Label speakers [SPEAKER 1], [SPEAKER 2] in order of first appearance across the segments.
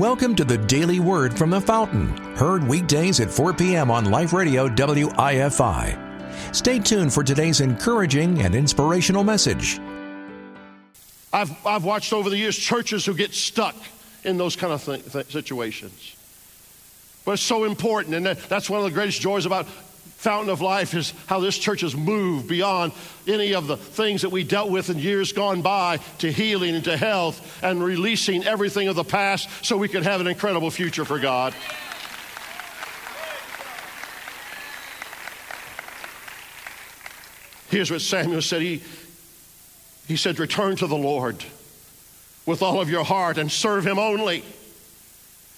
[SPEAKER 1] Welcome to the Daily Word from the Fountain, heard weekdays at 4 p.m. on Life Radio WIFI. Stay tuned for today's encouraging and inspirational message.
[SPEAKER 2] I've, I've watched over the years churches who get stuck in those kind of th- th- situations. But it's so important, and that's one of the greatest joys about Fountain of Life is how this church has moved beyond any of the things that we dealt with in years gone by to healing and to health and releasing everything of the past so we can have an incredible future for God. Here's what Samuel said. He, he said, Return to the Lord with all of your heart and serve him only.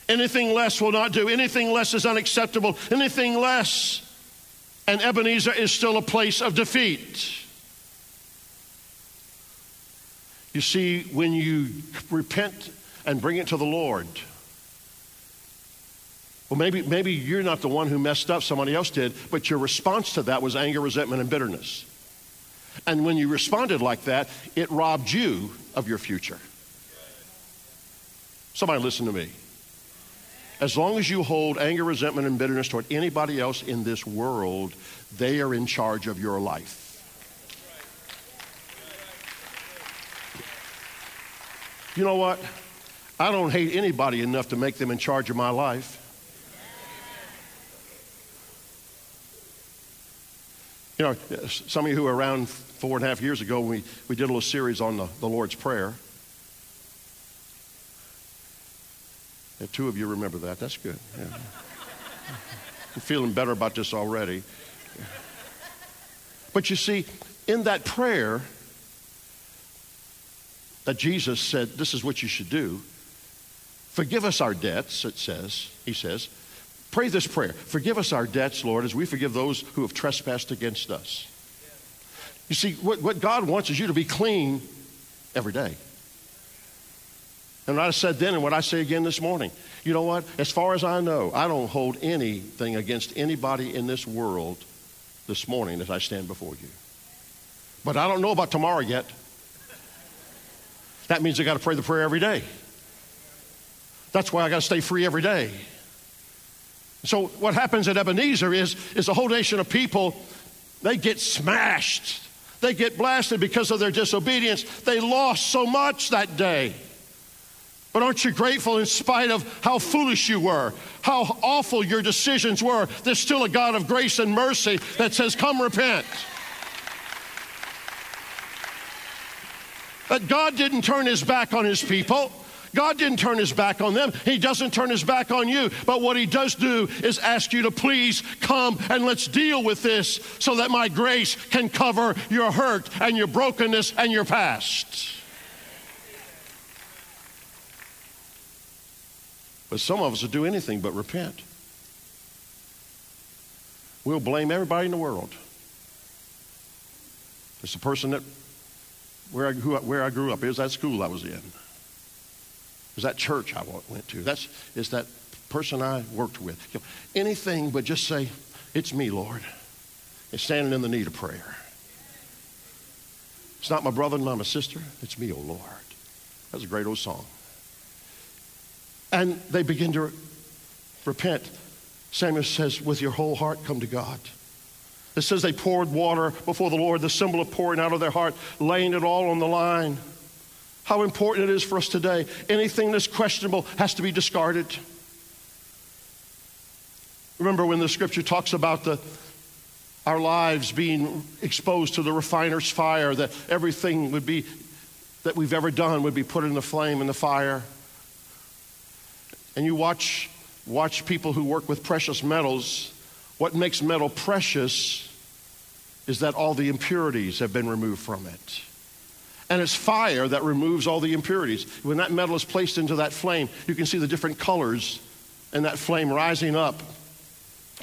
[SPEAKER 2] Anything less will not do. Anything less is unacceptable. Anything less and Ebenezer is still a place of defeat. You see, when you repent and bring it to the Lord, well, maybe, maybe you're not the one who messed up, somebody else did, but your response to that was anger, resentment, and bitterness. And when you responded like that, it robbed you of your future. Somebody listen to me. As long as you hold anger, resentment, and bitterness toward anybody else in this world, they are in charge of your life. You know what? I don't hate anybody enough to make them in charge of my life. You know, some of you who were around four and a half years ago, we, we did a little series on the, the Lord's Prayer. Yeah, two of you remember that. That's good. Yeah. I'm feeling better about this already. But you see, in that prayer that Jesus said, this is what you should do. Forgive us our debts, it says, he says. Pray this prayer. Forgive us our debts, Lord, as we forgive those who have trespassed against us. You see, what, what God wants is you to be clean every day. And what I said then and what I say again this morning, you know what? As far as I know, I don't hold anything against anybody in this world this morning as I stand before you. But I don't know about tomorrow yet. That means I got to pray the prayer every day. That's why I got to stay free every day. So what happens at Ebenezer is, is a whole nation of people, they get smashed. They get blasted because of their disobedience. They lost so much that day. But aren't you grateful in spite of how foolish you were, how awful your decisions were? There's still a God of grace and mercy that says, Come repent. That God didn't turn his back on his people. God didn't turn his back on them. He doesn't turn his back on you. But what he does do is ask you to please come and let's deal with this so that my grace can cover your hurt and your brokenness and your past. But some of us will do anything but repent. We'll blame everybody in the world. It's the person that where I, grew up, where I grew up. It was that school I was in. It was that church I went to. That's is that person I worked with. You know, anything but just say, "It's me, Lord," and standing in the need of prayer. It's not my brother and not my sister. It's me, oh Lord. That's a great old song and they begin to repent. Samuel says, with your whole heart, come to God. It says they poured water before the Lord, the symbol of pouring out of their heart, laying it all on the line. How important it is for us today. Anything that's questionable has to be discarded. Remember when the scripture talks about the, our lives being exposed to the refiner's fire, that everything would be that we've ever done would be put in the flame in the fire and you watch, watch people who work with precious metals, what makes metal precious is that all the impurities have been removed from it. And it's fire that removes all the impurities. When that metal is placed into that flame, you can see the different colors and that flame rising up.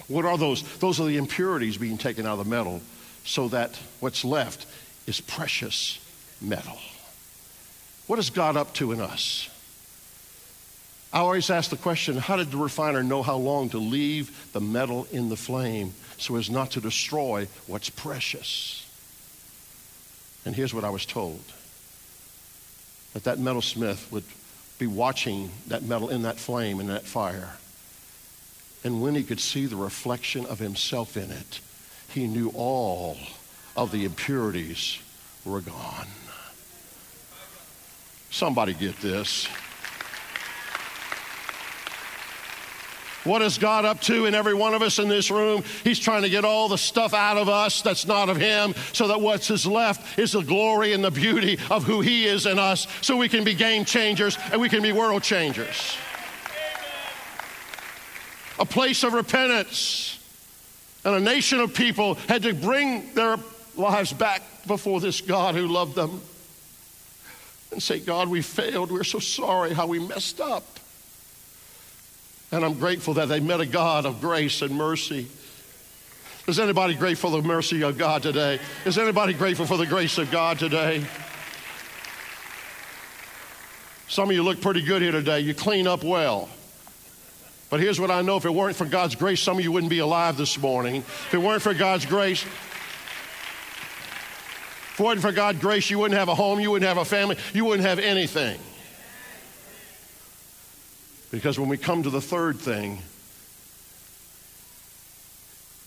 [SPEAKER 2] What are those? Those are the impurities being taken out of the metal so that what's left is precious metal. What is God up to in us? I always ask the question how did the refiner know how long to leave the metal in the flame so as not to destroy what's precious? And here's what I was told that that metalsmith would be watching that metal in that flame, in that fire. And when he could see the reflection of himself in it, he knew all of the impurities were gone. Somebody get this. What is God up to in every one of us in this room? He's trying to get all the stuff out of us that's not of Him so that what's is left is the glory and the beauty of who He is in us so we can be game changers and we can be world changers. A place of repentance. And a nation of people had to bring their lives back before this God who loved them and say, God, we failed. We're so sorry how we messed up. And I'm grateful that they met a God of grace and mercy. Is anybody grateful for the mercy of God today? Is anybody grateful for the grace of God today? Some of you look pretty good here today. You clean up well. But here's what I know if it weren't for God's grace, some of you wouldn't be alive this morning. If it weren't for God's grace, if it wasn't for God's grace, you wouldn't have a home, you wouldn't have a family, you wouldn't have anything. Because when we come to the third thing,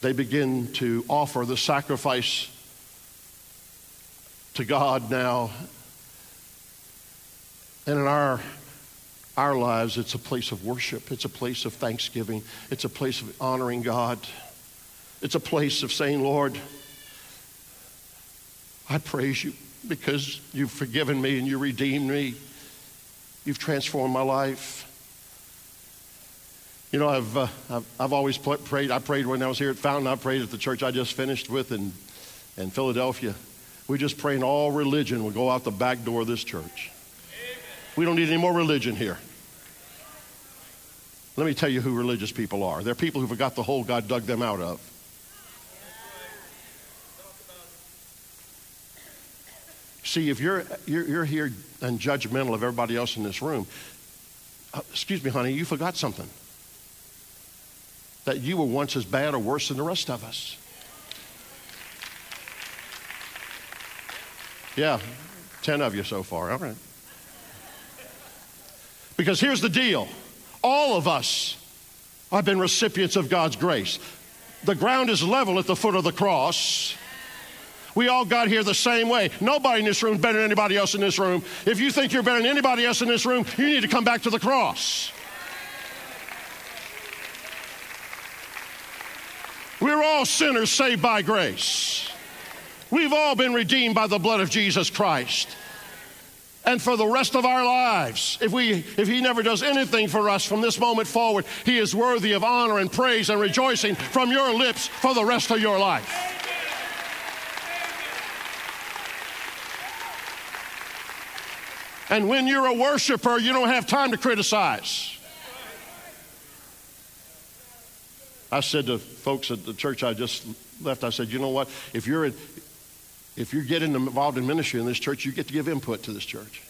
[SPEAKER 2] they begin to offer the sacrifice to God now. And in our, our lives, it's a place of worship, it's a place of thanksgiving, it's a place of honoring God, it's a place of saying, Lord, I praise you because you've forgiven me and you redeemed me. You've transformed my life. You know, I've, uh, I've, I've, always prayed. I prayed when I was here at Fountain. I prayed at the church I just finished with in, in Philadelphia. We just pray in all religion will go out the back door of this church. Amen. We don't need any more religion here. Let me tell you who religious people are. They're people who forgot the hole God dug them out of. See, if you're, you're, you're here and judgmental of everybody else in this room, uh, excuse me, honey, you forgot something that you were once as bad or worse than the rest of us. Yeah, 10 of you so far. All right. Because here's the deal all of us have been recipients of God's grace. The ground is level at the foot of the cross. We all got here the same way. Nobody in this room is better than anybody else in this room. If you think you're better than anybody else in this room, you need to come back to the cross. We're all sinners saved by grace. We've all been redeemed by the blood of Jesus Christ. And for the rest of our lives, if, we, if He never does anything for us from this moment forward, He is worthy of honor and praise and rejoicing from your lips for the rest of your life. And when you're a worshiper, you don't have time to criticize. I said to folks at the church I just left, I said, you know what? If you're, if you're getting involved in ministry in this church, you get to give input to this church.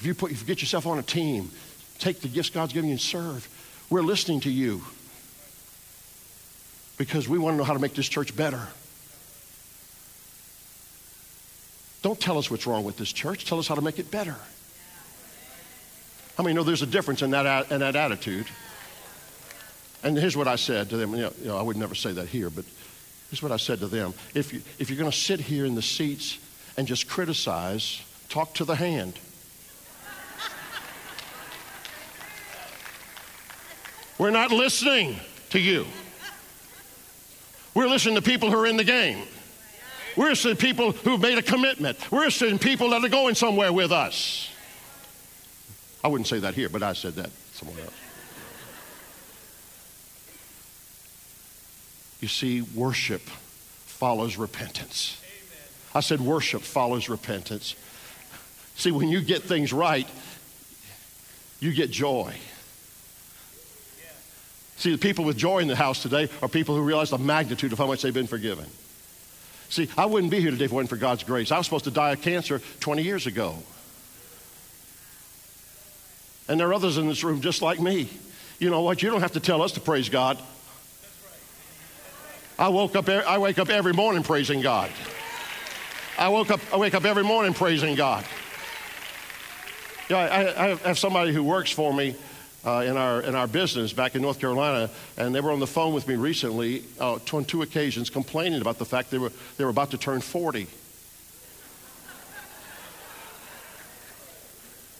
[SPEAKER 2] If you, put, if you get yourself on a team, take the gifts God's given you and serve. We're listening to you because we want to know how to make this church better. Don't tell us what's wrong with this church. Tell us how to make it better. How many know there's a difference in that, in that attitude? And here's what I said to them. You know, you know, I would never say that here, but here's what I said to them. If, you, if you're going to sit here in the seats and just criticize, talk to the hand. We're not listening to you. We're listening to people who are in the game. We're listening to people who've made a commitment. We're listening to people that are going somewhere with us. I wouldn't say that here, but I said that somewhere else. You see, worship follows repentance. I said, worship follows repentance. See, when you get things right, you get joy. See, the people with joy in the house today are people who realize the magnitude of how much they've been forgiven. See, I wouldn't be here today if it wasn't for God's grace. I was supposed to die of cancer 20 years ago. And there are others in this room just like me. You know what? You don't have to tell us to praise God. I woke up, I wake up every morning praising God. I woke up, I wake up every morning praising God. You know, I, I have somebody who works for me uh, in, our, in our business back in North Carolina, and they were on the phone with me recently uh, on two occasions complaining about the fact they were, they were about to turn 40. It's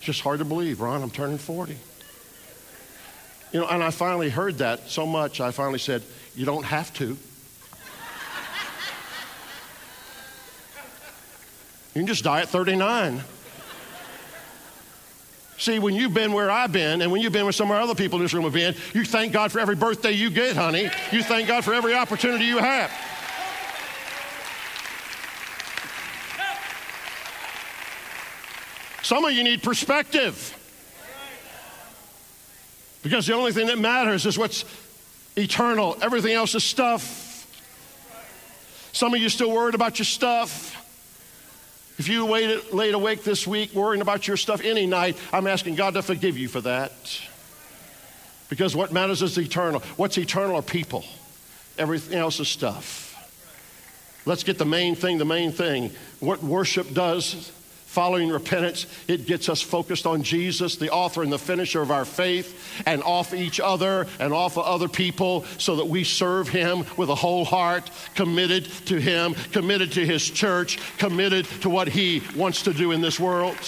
[SPEAKER 2] just hard to believe, Ron, I'm turning 40. You know, and I finally heard that so much, I finally said, You don't have to. You can just die at 39. See, when you've been where I've been and when you've been where some of other people in this room have been, you thank God for every birthday you get, honey. You thank God for every opportunity you have. Some of you need perspective. Because the only thing that matters is what's eternal, everything else is stuff. Some of you still worried about your stuff. If you waited, laid awake this week worrying about your stuff any night, I'm asking God to forgive you for that. Because what matters is eternal. What's eternal are people, everything else is stuff. Let's get the main thing, the main thing. What worship does Following repentance, it gets us focused on Jesus, the author and the finisher of our faith, and off each other and off of other people so that we serve Him with a whole heart, committed to Him, committed to His church, committed to what He wants to do in this world.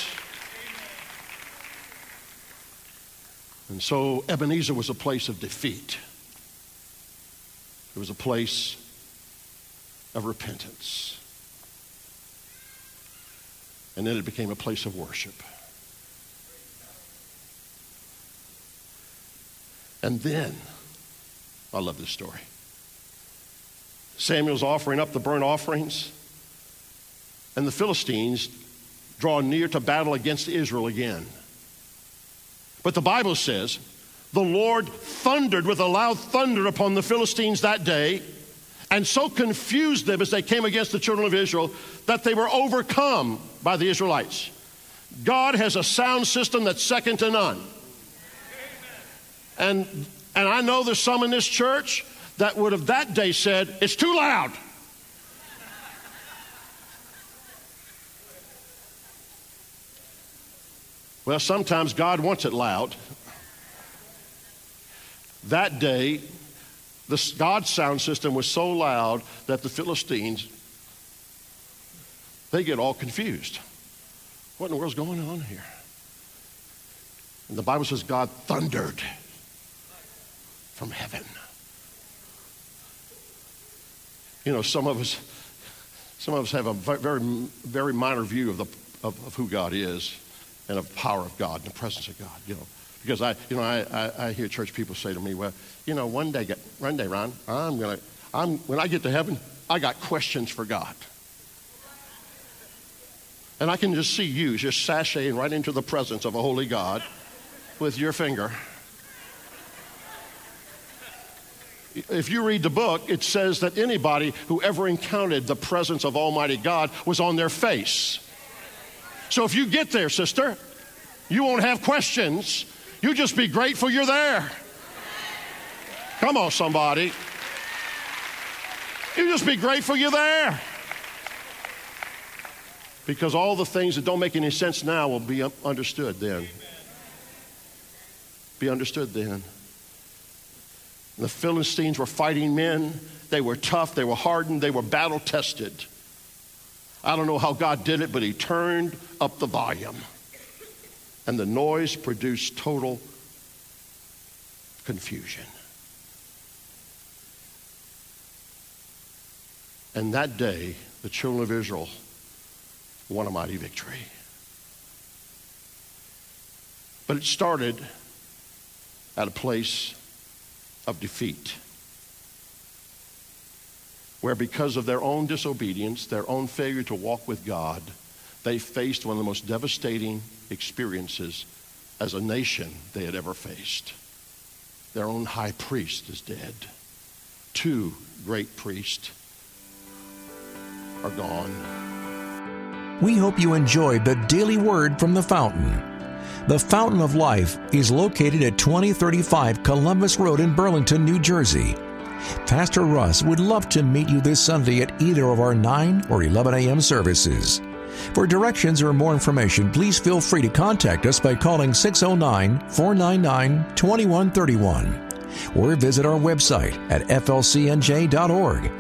[SPEAKER 2] And so Ebenezer was a place of defeat, it was a place of repentance. And then it became a place of worship. And then, I love this story. Samuel's offering up the burnt offerings, and the Philistines draw near to battle against Israel again. But the Bible says, the Lord thundered with a loud thunder upon the Philistines that day, and so confused them as they came against the children of Israel that they were overcome by the Israelites. God has a sound system that's second to none. And, and I know there's some in this church that would have that day said, It's too loud. Well, sometimes God wants it loud. That day, the God's sound system was so loud that the Philistines they get all confused. What in the world's going on here? And the Bible says God thundered from heaven. You know, some of us, some of us have a very, very minor view of, the, of, of who God is and of the power of God and the presence of God. You know, because I, you know, I, I, I hear church people say to me, well, you know, one day, one day, Ron, I'm gonna, I'm when I get to heaven, I got questions for God. And I can just see you just sashaying right into the presence of a holy God with your finger. If you read the book, it says that anybody who ever encountered the presence of Almighty God was on their face. So if you get there, sister, you won't have questions. You just be grateful you're there. Come on, somebody. You just be grateful you're there. Because all the things that don't make any sense now will be understood then. Be understood then. The Philistines were fighting men. They were tough, they were hardened, they were battle tested. I don't know how God did it, but He turned up the volume. And the noise produced total confusion. And that day, the children of Israel won a mighty victory. But it started at a place of defeat, where because of their own disobedience, their own failure to walk with God, they faced one of the most devastating experiences as a nation they had ever faced. Their own high priest is dead. Two great priests are gone.
[SPEAKER 1] We hope you enjoyed the daily word from the fountain. The Fountain of Life is located at 2035 Columbus Road in Burlington, New Jersey. Pastor Russ would love to meet you this Sunday at either of our 9 or 11 a.m. services. For directions or more information, please feel free to contact us by calling 609 499 2131 or visit our website at flcnj.org.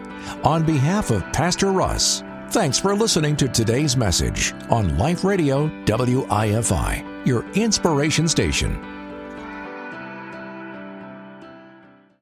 [SPEAKER 1] On behalf of Pastor Russ, thanks for listening to today's message on Life Radio WIFI, your inspiration station.